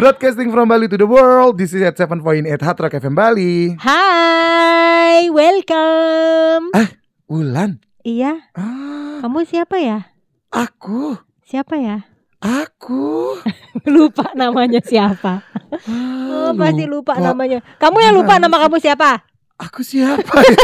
Broadcasting from Bali to the world. This is at 7.8 Hard Rock FM Bali. Hai, welcome. Eh, Ulan. Iya, Ah, kamu siapa ya? aku. Siapa ya? Aku. Lupa namanya siapa. Ah, Oh, pasti lupa namanya. Kamu yang lupa nama kamu siapa? Aku siapa ya?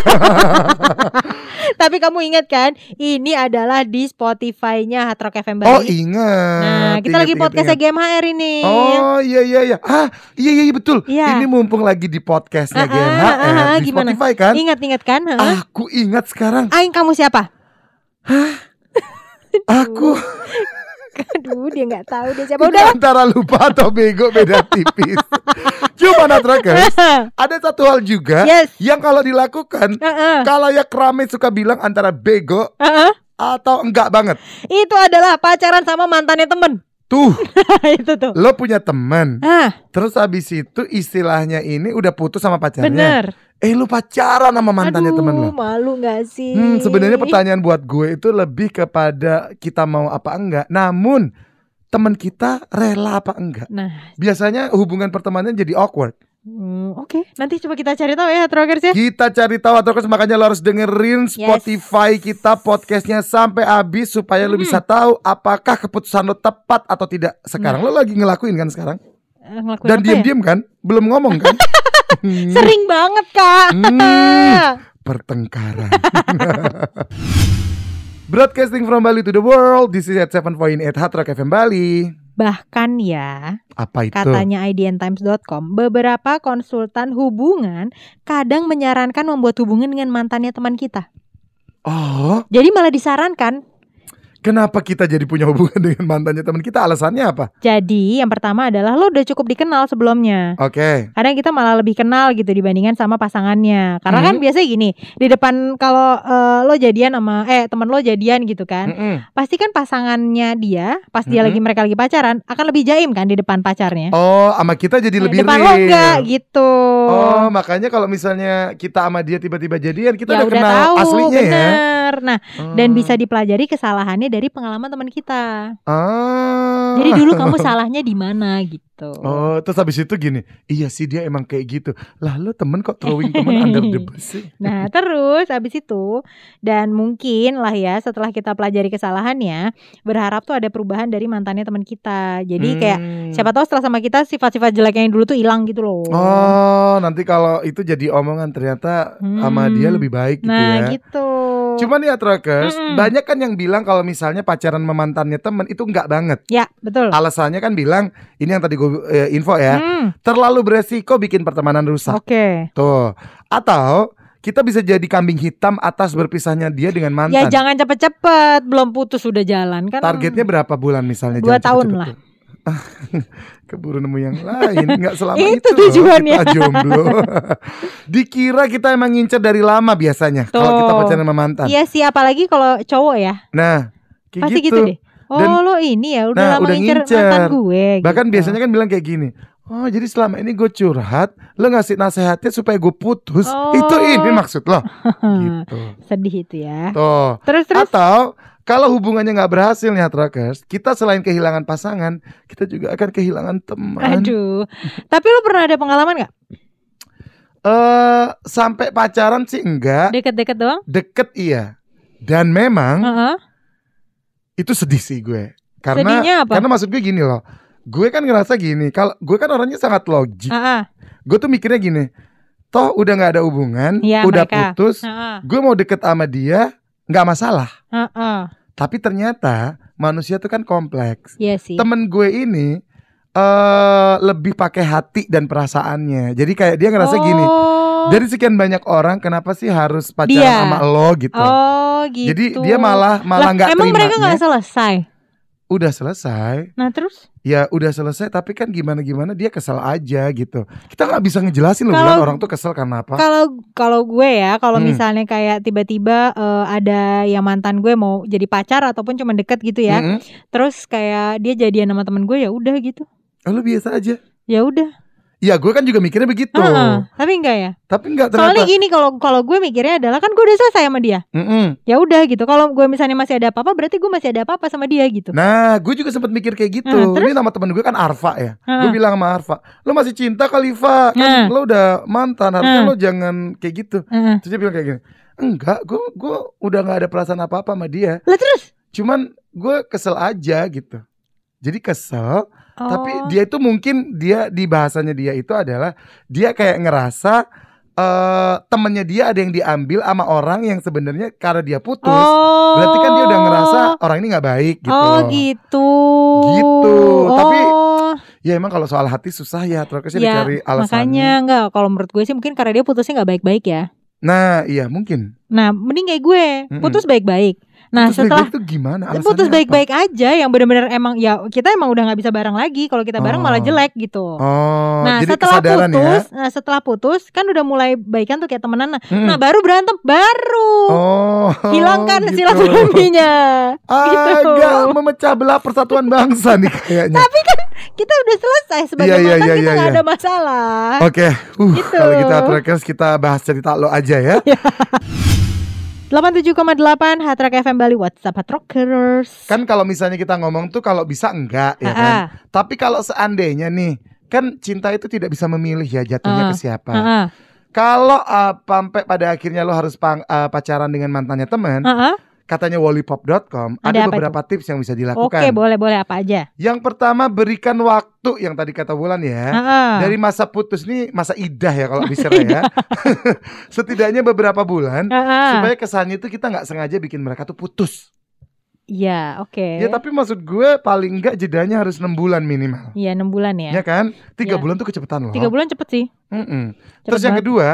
Tapi kamu ingat kan? Ini adalah di Spotify-nya Hard Rock FM oh, Bali. ingat. Nah, kita Ingat, lagi ingat, podcastnya ingat. GMHR ini. Oh iya iya iya ah iya iya iya, betul Iya. ini mumpung lagi di podcastnya Ah, ah, GMHR ah, ah, di gimana? Spotify kan Ingat-ingat kan? Hah? aku ingat sekarang Aing kamu siapa? aku Aduh, dia nggak tahu dia siapa. Udah. antara lupa atau bego beda tipis cuma Natrakers ada satu hal juga Yes. yang kalau dilakukan Heeh. kalau ya kerame suka bilang antara bego Heeh. atau enggak banget Itu adalah pacaran sama mantannya temen. Tuh itu tuh. lo punya teman Ah, terus habis itu istilahnya ini udah putus sama pacarnya bener. eh lu pacaran sama mantannya Aduh, temen lo malu gak sih? Hmm, sebenarnya pertanyaan buat gue itu lebih kepada kita mau apa enggak. Namun teman kita rela apa enggak. Nah, Biasanya hubungan pertemanan jadi awkward. Hmm, oke. Nanti coba kita cari tahu ya, Trokers ya. Kita cari tahu atau makanya lo harus dengerin Spotify kita podcastnya sampai habis supaya lo Hmm. bisa tahu apakah keputusan lo tepat atau tidak. Sekarang lo lagi ngelakuin kan sekarang? Eh, ngelakuin Dan apa ya? diam-diam kan? Belum ngomong kan? Hmm, Sering banget, Kak. hmm, pertengkaran. Broadcasting from Bali to the world. This is at 7.8 Hard Rock FM Bali. Bahkan ya, Apa itu? katanya idntimes.com, beberapa konsultan hubungan kadang menyarankan membuat hubungan dengan mantannya teman kita. Oh, Jadi malah disarankan. Kenapa kita jadi punya hubungan dengan mantannya teman kita? Alasannya apa? Jadi yang pertama adalah lo udah cukup dikenal sebelumnya. Oke. Kadang kita malah lebih kenal gitu dibandingkan sama pasangannya. Karena kan Mhm. biasanya gini, di depan kalau eh, lo jadian sama eh teman lo jadian gitu kan, Mm-mm. pasti kan pasangannya dia pas dia Mhm. lagi mereka lagi pacaran akan lebih jaim kan di depan pacarnya. Oh, sama kita jadi lebih depan lo enggak gitu. Oh, makanya kalau misalnya kita sama dia tiba-tiba jadian, kita ya udah, udah kenal tahu aslinya ya. Bener. Nah, dan Oh. bisa dipelajari kesalahannya dari pengalaman teman kita. Ah. Jadi dulu kamu salahnya di mana gitu. Oh, terus habis itu gini, iya sih dia emang kayak gitu. Lah lo temen kok throwing temen under the bus sih? Nah terus habis itu dan mungkin lah ya setelah kita pelajari kesalahannya berharap tuh ada perubahan dari mantannya teman kita. Jadi kayak Hmm. siapa tahu setelah sama kita sifat-sifat jeleknya yang dulu tuh hilang gitu loh. Oh, nanti kalau itu jadi omongan ternyata sama Hmm. dia lebih baik gitu nah ya. gitu. Cuman ya Trokers, Mm-mm. banyak kan yang bilang kalau misalnya pacaran sama mantannya temen itu enggak banget. Ya betul. Alasannya kan bilang ini yang tadi gue eh, info ya, Hmm, terlalu beresiko bikin pertemanan rusak. Oke. Tuh. Atau kita bisa jadi kambing hitam atas berpisahnya dia dengan Ya mantan. jangan cepet-cepet belum putus sudah jalan kan. Targetnya berapa bulan misalnya? Dua tahun cepet-cepet. Keburu nemu yang lain, nggak selama Itu itu, tujuannya. kita jomblo. Dikira kita emang ngincer dari lama biasanya kalau kita pacaran sama mantan. Iya sih apalagi kalau cowok ya. Nah, kayak Pasti gitu, gitu. deh. Oh Dan- lo ini ya udah Nah, lama udah ngincer ngincer. mantan gue. Bahkan gitu. biasanya kan bilang kayak gini. Oh jadi selama ini gue curhat Lo ngasih nasehatnya supaya gue putus Oh. Itu ini maksud lo Gitu sedih itu ya. Tuh Terus terus. Atau kalau hubungannya nggak berhasil nih Hatrakers Kita selain kehilangan pasangan Kita juga akan kehilangan teman Aduh. Tapi lu pernah ada pengalaman nggak? eh Sampai pacaran sih enggak Deket-deket doang? Deket iya Dan memang Heeh. itu sedih sih gue Karena Sedihnya apa? Karena maksud gue gini loh Gue kan ngerasa gini kalau Gue kan orangnya sangat logik Heeh. Gue tuh mikirnya gini Toh udah nggak ada hubungan Iya, Udah mereka. putus Heeh. gue mau deket sama dia nggak masalah Heeh. tapi ternyata manusia tuh kan kompleks Iya sih. temen gue ini eh lebih pakai hati dan perasaannya jadi kayak dia ngerasa gini Oh. dari sekian banyak orang kenapa sih harus pacaran Dia. sama lo gitu Oh gitu. jadi dia malah malah Lah, nggak Emang mereka nggak selesai. Udah selesai Nah terus? ya udah selesai tapi kan gimana gimana dia kesel aja gitu kita nggak bisa ngejelasin loh Kalau- Bulan, orang tuh kesel karena apa Kalau kalau gue ya, kalau Hmm. misalnya kayak tiba-tiba eh, ada yang mantan gue mau jadi pacar ataupun cuma deket gitu ya, Mm-mm. terus kayak dia jadian sama temen gue ya udah gitu, Oh, lu biasa aja ya udah. Iya, gue kan juga mikirnya begitu. Heeh, tapi enggak ya. Tapi enggak Soalnya ternyata. gini kalau kalau gue mikirnya adalah kan gue udah selesai sama dia. Mm-mm. Ya udah gitu. Kalau gue misalnya masih ada apa-apa berarti gue masih ada apa-apa sama dia gitu. Nah, gue juga sempat mikir kayak gitu. Nah, terus? Ini nama temen gue kan Arfa ya. Heeh. Gue bilang sama Arfa, lo masih cinta kali Fa? Kan Nah. lo udah mantan, harusnya Nah. lo jangan kayak gitu. Heeh. Terus dia bilang kayak gini, enggak, gue gue udah nggak ada perasaan apa apa sama dia. Lah terus? Cuman gue kesel aja gitu. Jadi kesel, Oh. tapi dia itu mungkin dia di bahasanya dia itu adalah dia kayak ngerasa eh temennya dia ada yang diambil sama orang yang sebenarnya karena dia putus. Oh. Berarti kan dia udah ngerasa orang ini nggak baik gitu. Oh gitu. Gitu. Tapi Oh, Ya emang kalau soal hati susah ya, terus ya, dicari alasannya. makanya enggak kalau menurut gue sih mungkin karena dia putusnya nggak baik-baik ya. Nah, iya mungkin. Nah, mending kayak gue, putus baik-baik. Nah, Terus setelah baik-baik itu gimana? Alasannya putus baik-baik aja yang benar-benar emang ya kita emang udah nggak bisa bareng lagi. Kalau kita bareng malah Oh. jelek gitu. Oh, nah, jadi setelah kesadaran putus, ya. nah setelah putus kan udah mulai baikan tuh kayak temenan. Nah, Mm. nah baru berantem baru. Oh, Hilangkan gitu. silaturahminya. gitu. Agak memecah belah persatuan bangsa nih kayaknya. Tapi kan kita udah selesai sebagai Iya, iya, mantan iya, kita iya, nggak iya. ada masalah. Oke, uh, Gitu. kalau gitu Trackers kita bahas cerita lo aja ya. 87,8 Hard Rock FM Bali WhatsApp Hard Rockers. Kan kalau misalnya kita ngomong tuh kalau bisa enggak ya kan. Ah, Tapi kalau seandainya nih, kan cinta itu tidak bisa memilih ya jatuhnya Ah, ke siapa. ah, ah, Kalau uh, sampai pada akhirnya lo harus pang- uh, pacaran dengan mantannya teman. Katanya wallipop.com Ada ada, apa beberapa tips yang bisa dilakukan. Oke, boleh boleh apa aja. Yang pertama berikan waktu yang tadi kata Wulan ya. Ah, ah. Dari masa putus nih masa idah ya kalau bisa ya. Setidaknya beberapa bulan Ah, ah. supaya kesannya itu kita nggak sengaja bikin mereka tuh putus. Iya, oke. Ya tapi maksud gue paling enggak jedanya harus enam bulan minimal. Iya, 6 bulan ya. Ya kan? Tiga Iya. bulan tuh kecepatan loh. Tiga bulan cepet sih. Mm-mm. Cepet Terus yang banget. kedua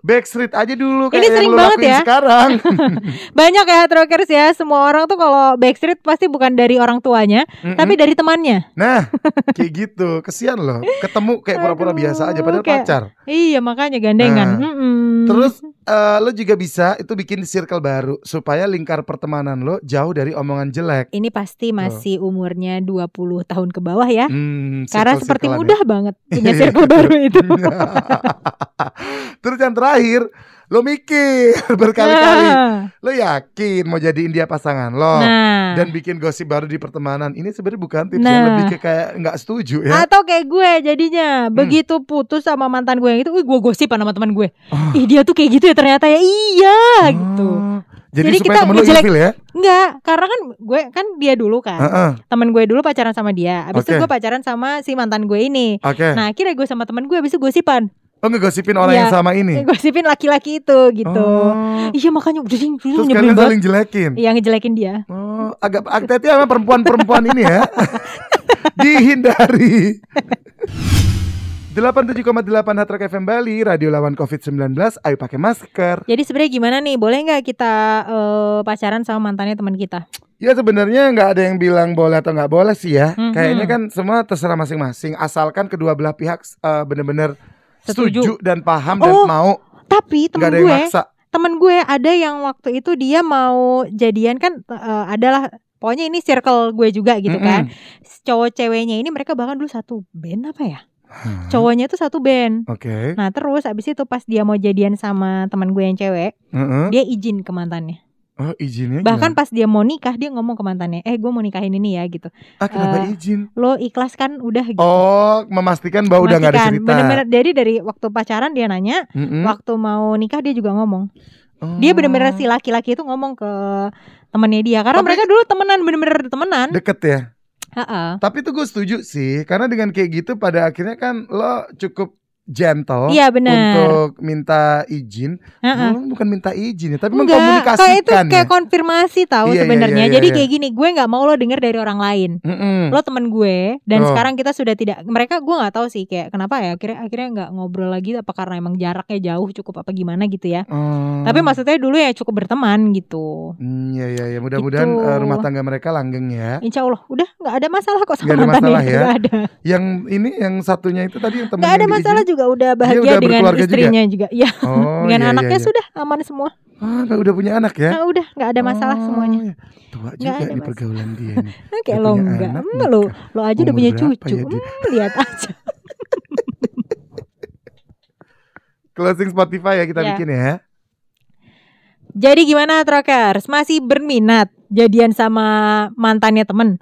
Backstreet aja dulu kayak Ini sering banget ya. sekarang. Banyak ya Hard Rockers ya. Semua orang tuh kalau Backstreet pasti bukan dari orang tuanya, Mm-mm. tapi dari temannya. Nah, kayak gitu. Kesian loh. Ketemu kayak pura-pura biasa aja padahal kayak- pacar. Iya, makanya gandengan. Nah, Mm-mm. Terus eh, lo juga bisa itu bikin circle baru supaya lingkar pertemanan lo jauh dari omongan jelek. ini pasti masih umurnya 20 tahun ke bawah ya. Hmm, Karena seperti ya. mudah banget punya Iya, circle baru itu. Terus yang terakhir, lo mikir berkali-kali. Nah, Lo yakin mau jadiin dia pasangan lo nah. dan bikin gosip baru di pertemanan. Ini sebenarnya bukan tips Nah. yang lebih ke kayak nggak setuju ya. Atau kayak gue jadinya begitu putus sama mantan gue yang itu, wih gue gosipan sama teman gue. Oh. Ih dia tuh kayak gitu ya ternyata ya. Iya gitu. Oh, Jadi, Jadi supaya kita temen lo ngejelek- ya. Enggak, karena kan gue kan dia dulu kan. Heeh, Temen gue dulu pacaran sama dia. Abis itu Oke. gue pacaran sama si mantan gue ini. Oke. Nah akhirnya gue sama temen gue abis itu gosipan. Oh ngegosipin orang Iya. yang sama ini. Gosipin laki-laki itu gitu. Oh. Iya makanya udah ding, Terus kalian saling jelekin. Yang ngejelekin dia. Oh, agak hati-hati sama perempuan-perempuan ini ya. Dihindari. 87,8 Hard Rock FM Bali, radio lawan COVID-19, ayo pakai masker. Jadi sebenarnya gimana nih? Boleh nggak kita eh, pacaran sama mantannya teman kita? Ya sebenarnya nggak ada yang bilang boleh atau nggak boleh sih ya. Mhm. Kayaknya kan semua terserah masing-masing, asalkan kedua belah pihak eh, benar-benar Setuju. setuju dan paham dan Oh, mau, Tapi temen gue, maksa. temen gue ada yang waktu itu dia mau jadian kan eh, adalah pokoknya ini circle gue juga gitu kan. Mm-mm. Cowok ceweknya ini mereka bahkan dulu satu band apa ya? Hah, Cowoknya itu satu band. Oke. Nah terus abis itu pas dia mau jadian sama teman gue yang cewek, Heeh. dia izin ke mantannya. Oh izinnya Bahkan gimana? pas dia mau nikah dia ngomong ke mantannya, eh gue mau nikahin ini ya gitu. ah kenapa eh, izin? Lo ikhlas kan udah gitu. Oh memastikan bahwa udah nggak ada Memastikan. cerita. Bener-bener dari dari waktu pacaran dia nanya, Mm-mm. waktu mau nikah dia juga ngomong. Oh. Dia bener-bener si laki-laki itu ngomong ke temennya dia karena Tapi- mereka dulu temenan bener-bener temenan. deket ya. Heeh. Tapi itu gue setuju sih, karena dengan kayak gitu pada akhirnya kan lo cukup gentle Iya bener. untuk minta izin. Belum bukan minta izin ya, tapi Enggak, kayak itu mengkomunikasikan kayak ya. konfirmasi tahu Iya, iya, sebenarnya. iya, Jadi iya. kayak gini, gue nggak mau lo denger dari orang lain. Mm-mm. Lo temen gue dan Oh. sekarang kita sudah tidak mereka gue nggak tahu sih kayak kenapa ya akhirnya akhirnya nggak ngobrol lagi apa karena emang jaraknya jauh cukup apa gimana gitu ya. Oh. Tapi maksudnya dulu ya cukup berteman gitu. Hmm, ya ya ya mudah-mudahan Gitu. eh, rumah tangga mereka langgeng ya. Insya Allah udah nggak ada masalah kok sama Nggak ada masalah ya? nggak ada. Yang ini yang satunya itu tadi yang temen Nggak ada masalah diizin. Juga udah bahagia udah dengan berkeluarga juga? istrinya juga. Iya, Oh, dengan iya, iya, anaknya iya. sudah aman semua. Ah, udah punya anak ya? Nah, udah nggak ada masalah Oh, semuanya. iya. Tua juga ada di masalah. pergaulan dia nih. Kayak lo enggak, anak, lo lo aja udah punya berapa cucu. ya? Hmm, lihat aja. Closing Spotify ya kita Ya. bikin ya. Jadi gimana Trokers? Masih berminat jadian sama mantannya temen?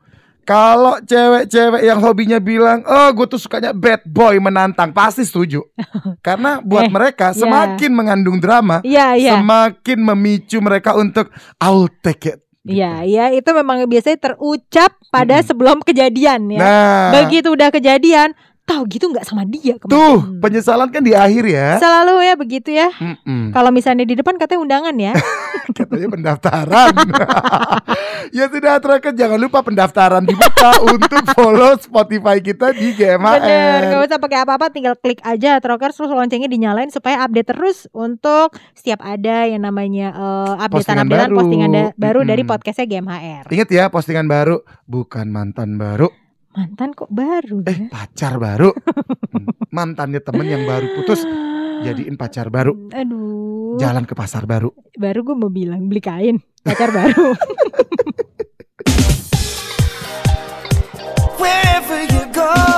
Kalau cewek-cewek yang hobinya bilang, oh gue tuh sukanya bad boy menantang, pasti setuju. Karena buat Eh, mereka ya. semakin mengandung drama, Iya, iya. semakin memicu mereka untuk I'll take it. Iya, iya itu memang biasanya terucap pada Mm-mm. sebelum kejadian ya. Nah, Begitu udah kejadian, tahu gitu nggak sama dia tuh kemarin. penyesalan kan di akhir ya. Selalu ya begitu ya. Mm-mm. Kalau misalnya di depan katanya undangan ya. Katanya pendaftaran. ya sudah Tracker jangan lupa pendaftaran dibuka untuk follow Spotify kita di GMHR. Bener, gak usah pakai apa-apa, tinggal klik aja Trokers terus loncengnya dinyalain supaya update terus untuk setiap ada yang namanya eh, Postingan updatean-updatean baru. postingan da- baru dari Mm-mm. podcastnya GMHR. Ingat ya postingan baru bukan mantan baru, Mantan kok baru eh ya? pacar baru. Hmm, Mantannya temen yang baru putus jadiin pacar baru. Aduh, Jalan ke pasar baru. Baru gue mau bilang beli kain pacar baru. Wherever you go.